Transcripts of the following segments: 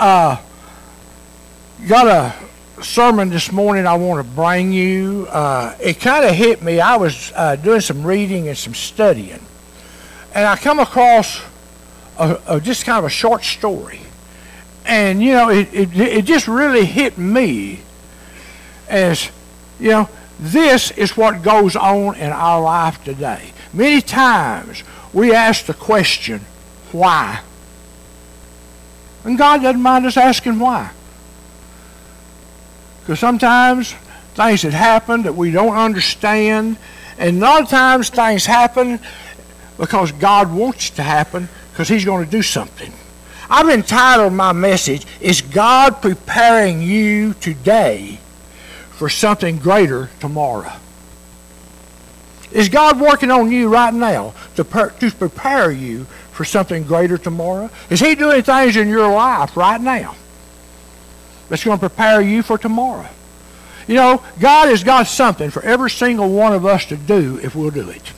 uh, got a sermon this morning I want to bring you. Uh, it kind of hit me. I was uh, doing some reading and some studying, and I come across a, a, just kind of a short story. And, you know, it, it, it just really hit me as, you know, this is what goes on in our life today. Many times we ask the question, why? And God doesn't mind us asking why. Because sometimes things that happen that we don't understand, and a lot of times things happen because God wants it to happen because He's going to do something. I've entitled my message, Is God Preparing You Today for Something Greater Tomorrow? Is God working on you right now to, per, to prepare you for something greater tomorrow? Is He doing things in your life right now that's going to prepare you for tomorrow? You know, God has got something for every single one of us to do if we'll do it.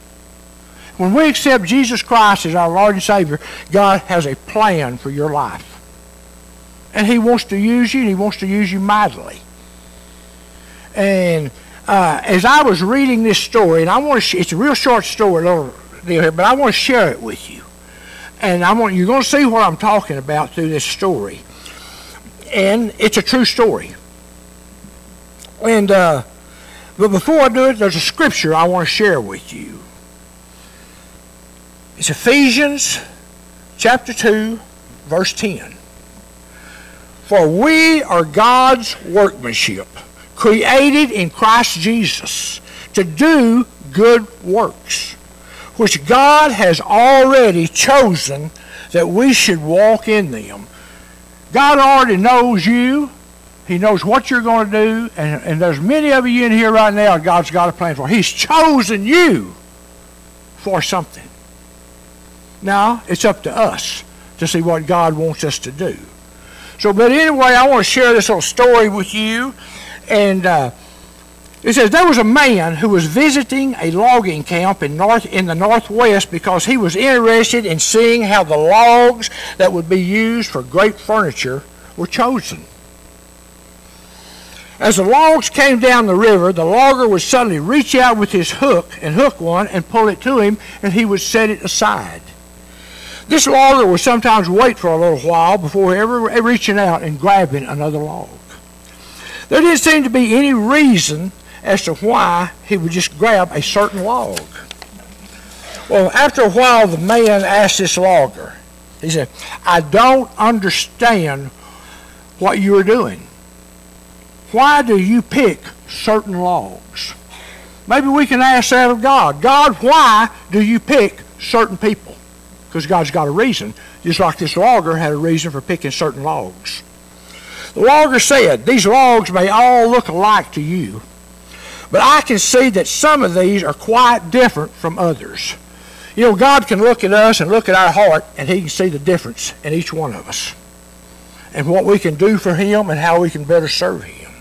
When we accept Jesus Christ as our Lord and Savior, God has a plan for your life. And He wants to use you, and He wants to use you mightily. And uh, as I was reading this story, and I want to, it's a real short story, little deal here, but I want to share it with you. And I want you're going to see what I'm talking about through this story. And it's a true story. And uh, but before I do it, there's a scripture I want to share with you. It's Ephesians chapter 2, verse 10. For we are God's workmanship, created in Christ Jesus to do good works, which God has already chosen that we should walk in them. God already knows you. He knows what you're going to do. And, and there's many of you in here right now God's got a plan for. He's chosen you for something. Now, it's up to us to see what God wants us to do. So, but anyway, I want to share this little story with you. And uh, it says there was a man who was visiting a logging camp in north in the northwest because he was interested in seeing how the logs that would be used for great furniture were chosen. As the logs came down the river, the logger would suddenly reach out with his hook and hook one and pull it to him, and he would set it aside. This logger would sometimes wait for a little while before ever reaching out and grabbing another log. There didn't seem to be any reason as to why he would just grab a certain log. Well, after a while, the man asked this logger, he said, I don't understand what you are doing. Why do you pick certain logs? Maybe we can ask that of God. God, why do you pick certain people? because God's got a reason, just like this logger had a reason for picking certain logs. The logger said, These logs may all look alike to you, but I can see that some of these are quite different from others. You know, God can look at us and look at our heart, and He can see the difference in each one of us and what we can do for Him and how we can better serve Him.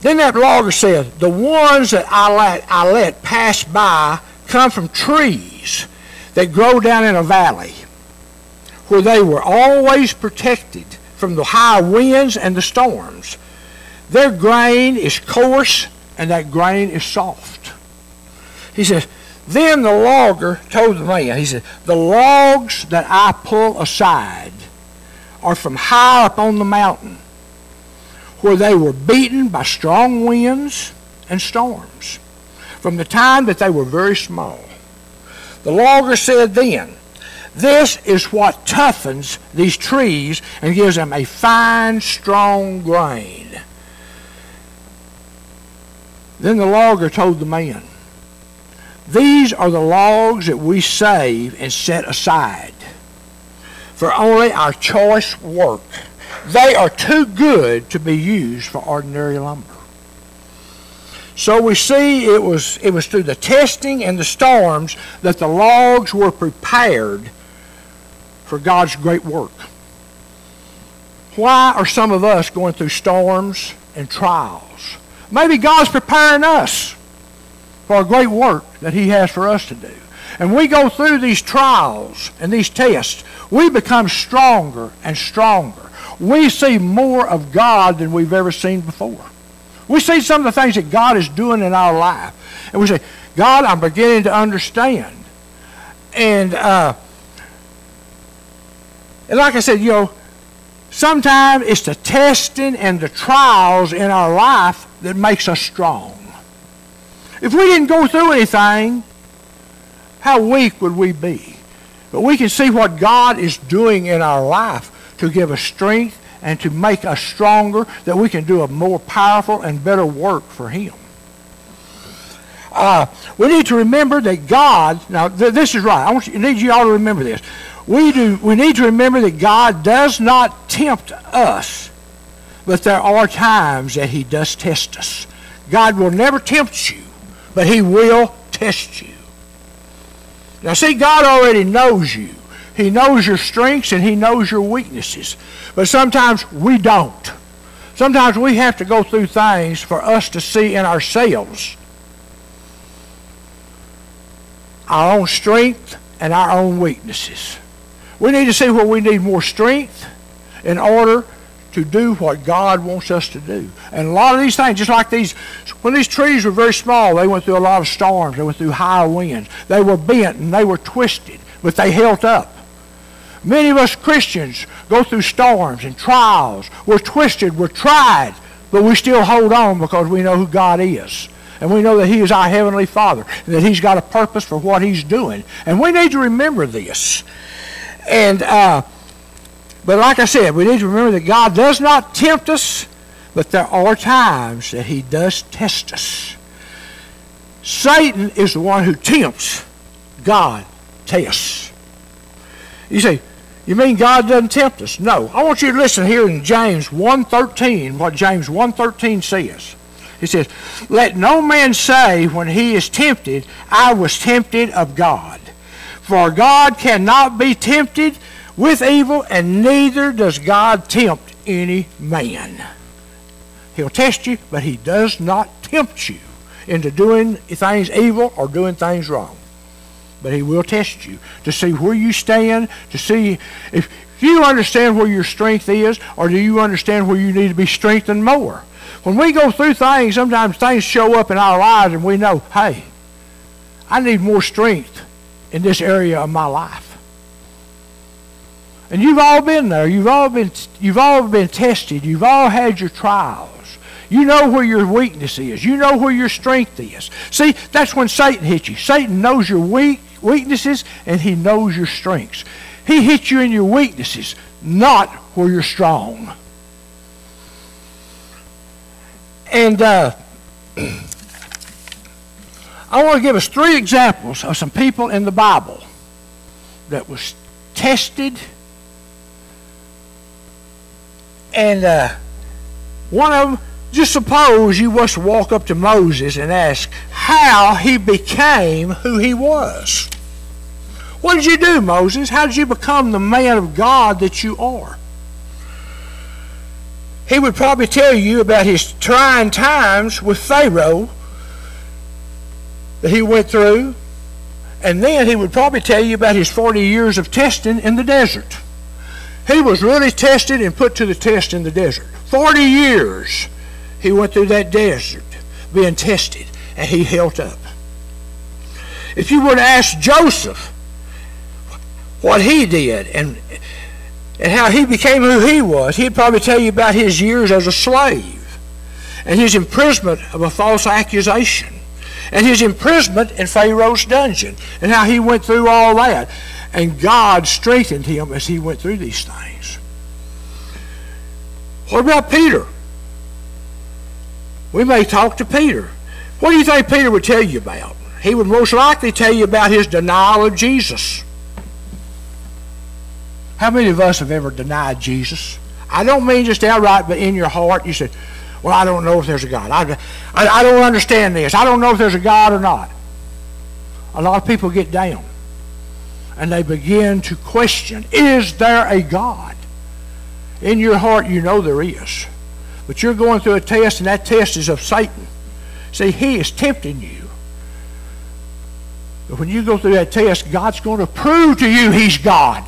Then that logger said, The ones that I let, I let pass by come from trees that grow down in a valley where they were always protected from the high winds and the storms. Their grain is coarse and that grain is soft. He says, then the logger told the man, he said, the logs that I pull aside are from high up on the mountain where they were beaten by strong winds and storms from the time that they were very small. The logger said then, This is what toughens these trees and gives them a fine, strong grain. Then the logger told the man, These are the logs that we save and set aside for only our choice work. They are too good to be used for ordinary lumber. So we see it was, it was through the testing and the storms that the logs were prepared for God's great work. Why are some of us going through storms and trials? Maybe God's preparing us for a great work that He has for us to do. and we go through these trials and these tests, we become stronger and stronger. We see more of God than we've ever seen before. We see some of the things that God is doing in our life. And we say, God, I'm beginning to understand. And, uh, and like I said, you know, sometimes it's the testing and the trials in our life that makes us strong. If we didn't go through anything, how weak would we be? But we can see what God is doing in our life to give us strength and to make us stronger, that we can do a more powerful and better work for Him. Uh, we need to remember that God, now th- this is right, I want you, I need you all to remember this. We, do, we need to remember that God does not tempt us, but there are times that He does test us. God will never tempt you, but He will test you. Now, see, God already knows you. He knows your strengths and He knows your weaknesses. But sometimes we don't. Sometimes we have to go through things for us to see in ourselves our own strength and our own weaknesses. We need to see where we need more strength in order to do what God wants us to do. And a lot of these things, just like these, when these trees were very small, they went through a lot of storms. They went through high winds. They were bent and they were twisted, but they held up. Many of us Christians go through storms and trials. We're twisted, we're tried, but we still hold on because we know who God is. And we know that He is our Heavenly Father, and that He's got a purpose for what He's doing. And we need to remember this. And, uh, but like I said, we need to remember that God does not tempt us, but there are times that He does test us. Satan is the one who tempts. God tests. You say, you mean God doesn't tempt us? No. I want you to listen here in James 1.13, what James 1.13 says. He says, Let no man say when he is tempted, I was tempted of God. For God cannot be tempted with evil, and neither does God tempt any man. He'll test you, but he does not tempt you into doing things evil or doing things wrong. But he will test you to see where you stand, to see if you understand where your strength is, or do you understand where you need to be strengthened more. When we go through things, sometimes things show up in our lives and we know, hey, I need more strength in this area of my life. And you've all been there. You've all been, you've all been tested. You've all had your trials. You know where your weakness is. You know where your strength is. See, that's when Satan hits you. Satan knows your weak weaknesses and he knows your strengths. He hits you in your weaknesses, not where you're strong. And uh, I want to give us three examples of some people in the Bible that was tested. And uh, one of them, just suppose you was to walk up to Moses and ask how he became who he was. What did you do, Moses? How did you become the man of God that you are? he would probably tell you about his trying times with Pharaoh that he went through. And then he would probably tell you about his 40 years of testing in the desert. He was really tested and put to the test in the desert. 40 years he went through that desert being tested, and he held up. If you were to ask Joseph what he did and and how he became who he was, he'd probably tell you about his years as a slave and his imprisonment of a false accusation and his imprisonment in Pharaoh's dungeon and how he went through all that. And God strengthened him as he went through these things. What about Peter? We may talk to Peter. What do you think Peter would tell you about? He would most likely tell you about his denial of Jesus. How many of us have ever denied Jesus? I don't mean just outright, but in your heart, you said, Well, I don't know if there's a God. I, I, I don't understand this. I don't know if there's a God or not. A lot of people get down and they begin to question Is there a God? In your heart, you know there is. But you're going through a test, and that test is of Satan. See, he is tempting you But when you go through that test, God's going to prove to you He's God.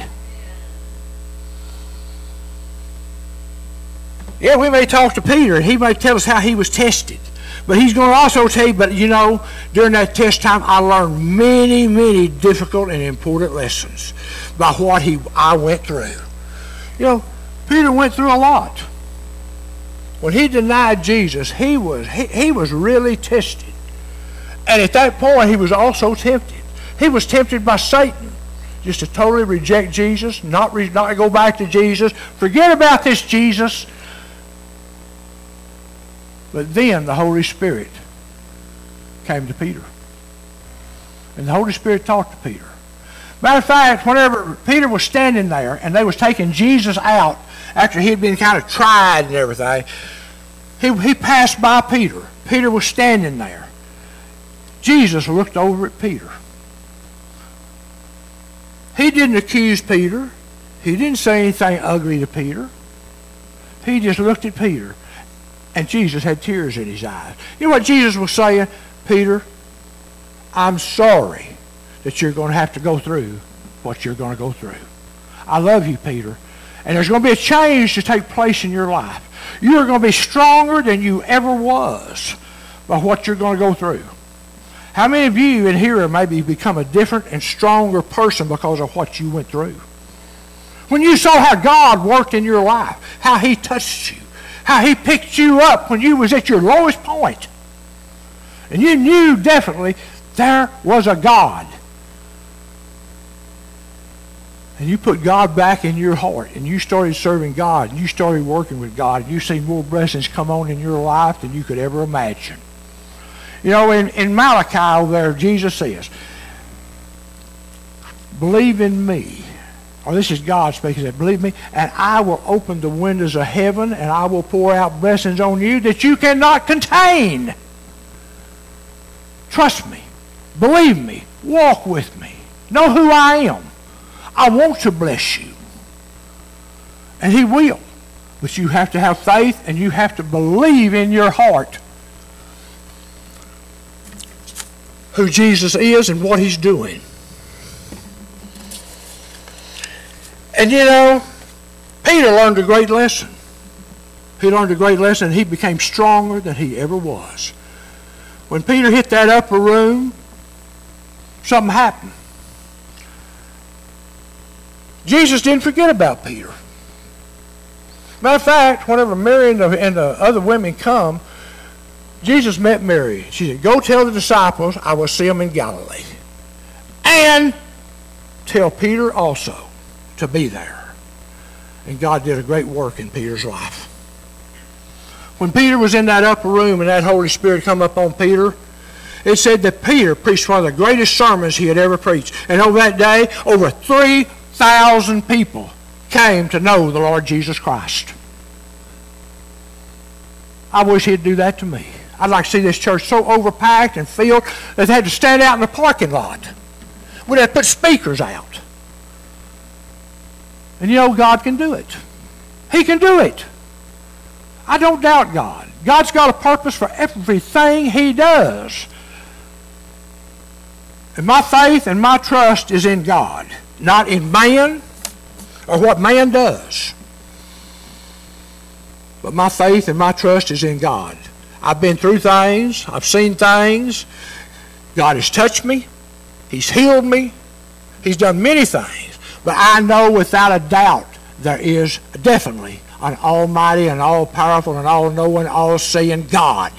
Yeah, we may talk to Peter, and he may tell us how he was tested. But he's going to also tell you, but you know, during that test time, I learned many, many difficult and important lessons by what he I went through. You know, Peter went through a lot. When he denied Jesus, he was he, he was really tested. And at that point, he was also tempted. He was tempted by Satan just to totally reject Jesus, not, re, not go back to Jesus, forget about this Jesus. But then the Holy Spirit came to Peter. And the Holy Spirit talked to Peter. Matter of fact, whenever Peter was standing there and they was taking Jesus out after he had been kind of tried and everything, he, he passed by Peter. Peter was standing there. Jesus looked over at Peter. He didn't accuse Peter. He didn't say anything ugly to Peter. He just looked at Peter and Jesus had tears in his eyes. You know what Jesus was saying? Peter, I'm sorry that you're going to have to go through what you're going to go through. I love you, Peter. And there's going to be a change to take place in your life. You're going to be stronger than you ever was by what you're going to go through. How many of you in here have maybe become a different and stronger person because of what you went through? When you saw how God worked in your life, how he touched you, how he picked you up when you was at your lowest point. And you knew definitely there was a God. And you put God back in your heart and you started serving God and you started working with God and you see more blessings come on in your life than you could ever imagine. You know, in, in Malachi over there, Jesus says, believe in me or this is God speaking, said, believe me, and I will open the windows of heaven and I will pour out blessings on you that you cannot contain. Trust me. Believe me. Walk with me. Know who I am. I want to bless you. And he will. But you have to have faith and you have to believe in your heart who Jesus is and what he's doing. And you know, Peter learned a great lesson. He learned a great lesson and he became stronger than he ever was. When Peter hit that upper room, something happened. Jesus didn't forget about Peter. Matter of fact, whenever Mary and the, and the other women come, Jesus met Mary. She said, Go tell the disciples I will see them in Galilee. And tell Peter also to be there. And God did a great work in Peter's life. When Peter was in that upper room and that Holy Spirit come up on Peter, it said that Peter preached one of the greatest sermons he had ever preached. And over that day, over 3,000 people came to know the Lord Jesus Christ. I wish he'd do that to me. I'd like to see this church so overpacked and filled that they had to stand out in the parking lot. We'd have to put speakers out. And you know, God can do it. He can do it. I don't doubt God. God's got a purpose for everything He does. And my faith and my trust is in God, not in man or what man does. But my faith and my trust is in God. I've been through things, I've seen things. God has touched me, He's healed me, He's done many things. But I know without a doubt there is definitely an almighty and all powerful and all knowing, all seeing God.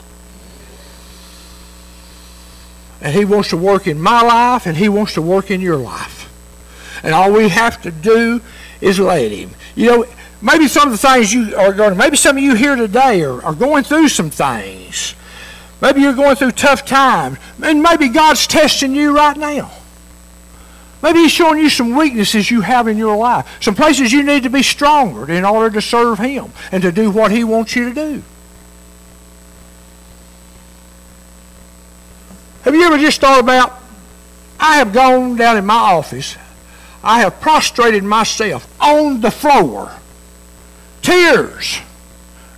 And He wants to work in my life and He wants to work in your life. And all we have to do is let Him. You know, maybe some of the things you are going, maybe some of you here today are, are going through some things. Maybe you're going through tough times. And maybe God's testing you right now. Maybe he's showing you some weaknesses you have in your life, some places you need to be stronger in order to serve him and to do what he wants you to do. Have you ever just thought about, I have gone down in my office, I have prostrated myself on the floor, tears.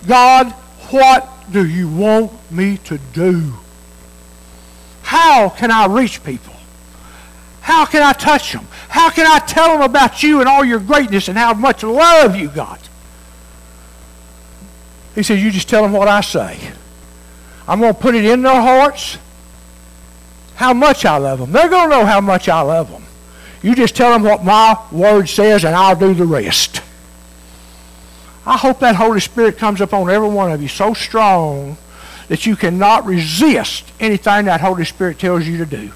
God, what do you want me to do? How can I reach people? How can I touch them? How can I tell them about you and all your greatness and how much love you got? He says, You just tell them what I say. I'm going to put it in their hearts how much I love them. They're going to know how much I love them. You just tell them what my word says, and I'll do the rest. I hope that Holy Spirit comes upon every one of you so strong that you cannot resist anything that Holy Spirit tells you to do.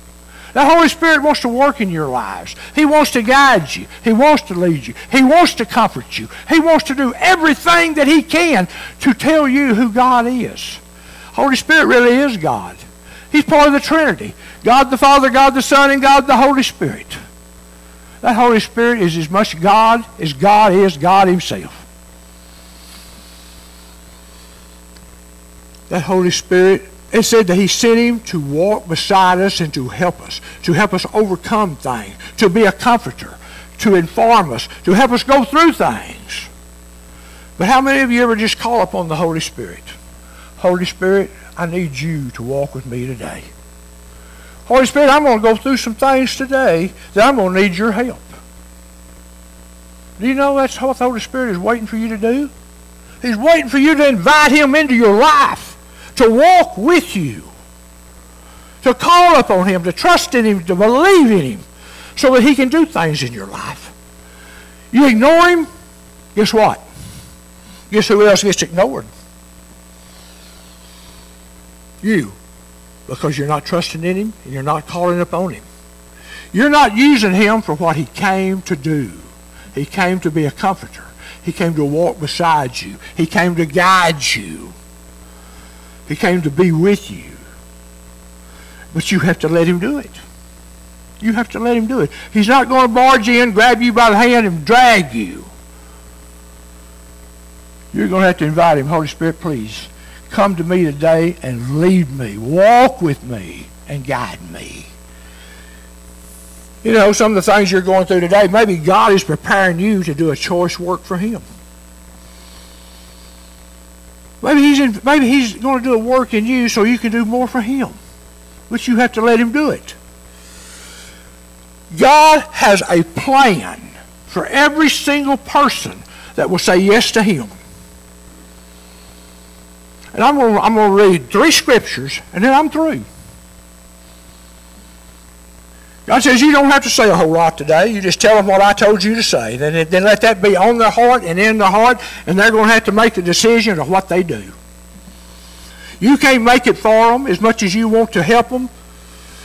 The Holy Spirit wants to work in your lives. He wants to guide you. He wants to lead you. He wants to comfort you. He wants to do everything that He can to tell you who God is. Holy Spirit really is God. He's part of the Trinity. God the Father, God the Son, and God the Holy Spirit. That Holy Spirit is as much God as God is God Himself. That Holy Spirit, it said that He sent Him to walk beside us and to help us, to help us overcome things, to be a comforter, to inform us, to help us go through things. But how many of you ever just call upon the Holy Spirit? Holy Spirit, I need you to walk with me today. Holy Spirit, I'm going to go through some things today that I'm going to need your help. Do you know that's what the Holy Spirit is waiting for you to do? He's waiting for you to invite him into your life, to walk with you, to call upon him, to trust in him, to believe in him, so that he can do things in your life. You ignore him, guess what? Guess who else gets ignored? You because you're not trusting in him and you're not calling upon him. You're not using him for what he came to do. He came to be a comforter. He came to walk beside you. He came to guide you. He came to be with you. But you have to let him do it. You have to let him do it. He's not going to barge in, grab you by the hand, and drag you. You're going to have to invite him. Holy Spirit, please come to me today and lead me, walk with me, and guide me. You know, some of the things you're going through today, maybe God is preparing you to do a choice work for Him. Maybe he's, in, maybe he's going to do a work in you so you can do more for Him. But you have to let Him do it. God has a plan for every single person that will say yes to Him. And I'm going, I'm going to read three scriptures, and then I'm through. God says you don't have to say a whole lot today. You just tell them what I told you to say. Then, then let that be on their heart and in their heart, and they're going to have to make the decision of what they do. You can't make it for them as much as you want to help them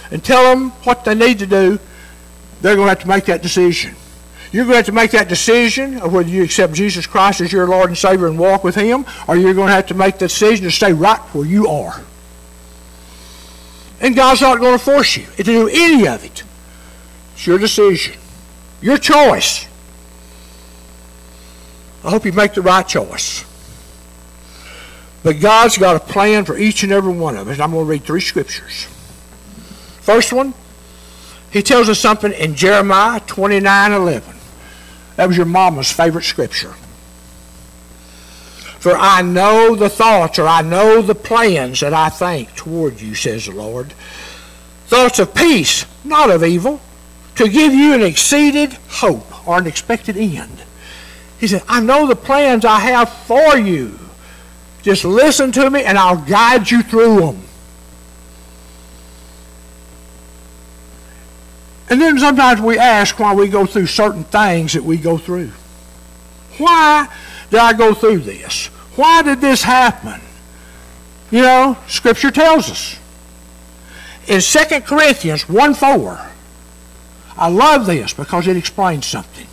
and tell them what they need to do. They're going to have to make that decision. You're going to have to make that decision of whether you accept Jesus Christ as your Lord and Savior and walk with Him, or you're going to have to make the decision to stay right where you are. And God's not going to force you to do any of it. It's your decision, your choice. I hope you make the right choice. But God's got a plan for each and every one of us. I'm going to read three scriptures. First one, he tells us something in Jeremiah 29 11. That was your mama's favorite scripture. For I know the thoughts, or I know the plans that I think toward you, says the Lord. Thoughts of peace, not of evil, to give you an exceeded hope or an expected end. He said, I know the plans I have for you. Just listen to me and I'll guide you through them. And then sometimes we ask why we go through certain things that we go through. Why did I go through this? Why did this happen? You know, Scripture tells us. In 2 Corinthians 1 4, I love this because it explains something.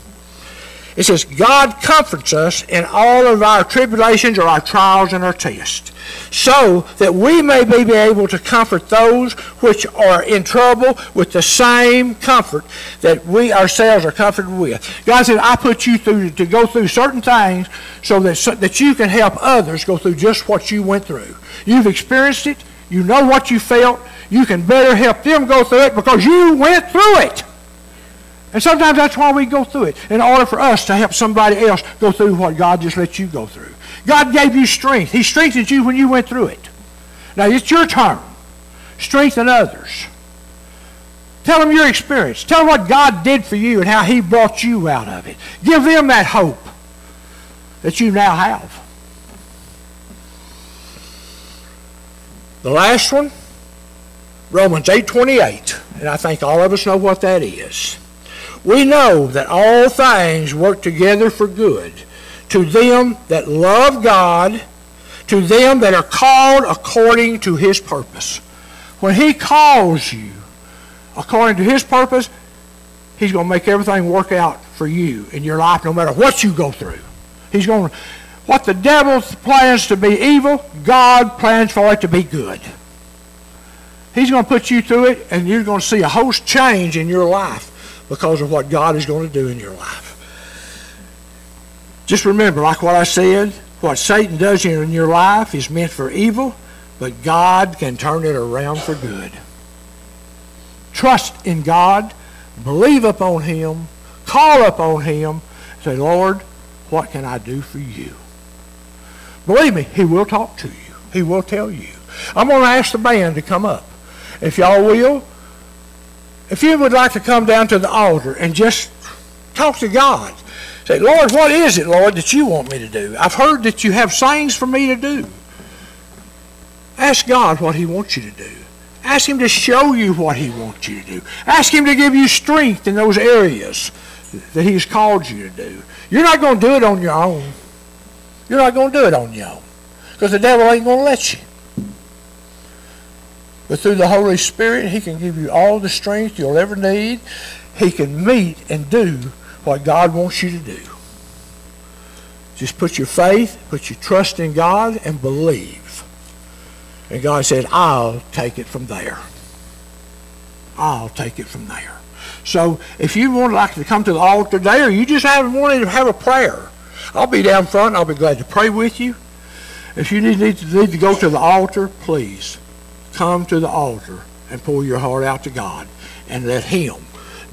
It says, God comforts us in all of our tribulations or our trials and our tests, so that we may be able to comfort those which are in trouble with the same comfort that we ourselves are comforted with. God said, I put you through to go through certain things so that, so that you can help others go through just what you went through. You've experienced it. You know what you felt. You can better help them go through it because you went through it. And sometimes that's why we go through it, in order for us to help somebody else go through what God just let you go through. God gave you strength. He strengthened you when you went through it. Now it's your turn. Strengthen others. Tell them your experience. Tell them what God did for you and how He brought you out of it. Give them that hope that you now have. The last one, Romans 8:28, and I think all of us know what that is. We know that all things work together for good to them that love God, to them that are called according to his purpose. When he calls you according to his purpose, he's going to make everything work out for you in your life no matter what you go through. He's going to what the devil plans to be evil, God plans for it to be good. He's going to put you through it, and you're going to see a host change in your life because of what God is going to do in your life. Just remember, like what I said, what Satan does in your life is meant for evil, but God can turn it around for good. Trust in God, believe upon Him, call upon Him, say, Lord, what can I do for you? Believe me, He will talk to you. He will tell you. I'm going to ask the band to come up. If y'all will, if you would like to come down to the altar and just talk to God. Say, Lord, what is it, Lord, that you want me to do? I've heard that you have things for me to do. Ask God what He wants you to do. Ask Him to show you what He wants you to do. Ask Him to give you strength in those areas that He's called you to do. You're not going to do it on your own. You're not going to do it on your own because the devil ain't going to let you. But through the Holy Spirit, He can give you all the strength you'll ever need. He can meet and do what God wants you to do. Just put your faith, put your trust in God, and believe. And God said, I'll take it from there. I'll take it from there. So if you would like to come to the altar today, or you just have wanted to have a prayer, I'll be down front. I'll be glad to pray with you. If you need, to, need to go to the altar, please come to the altar and pour your heart out to God and let Him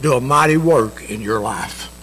do a mighty work in your life.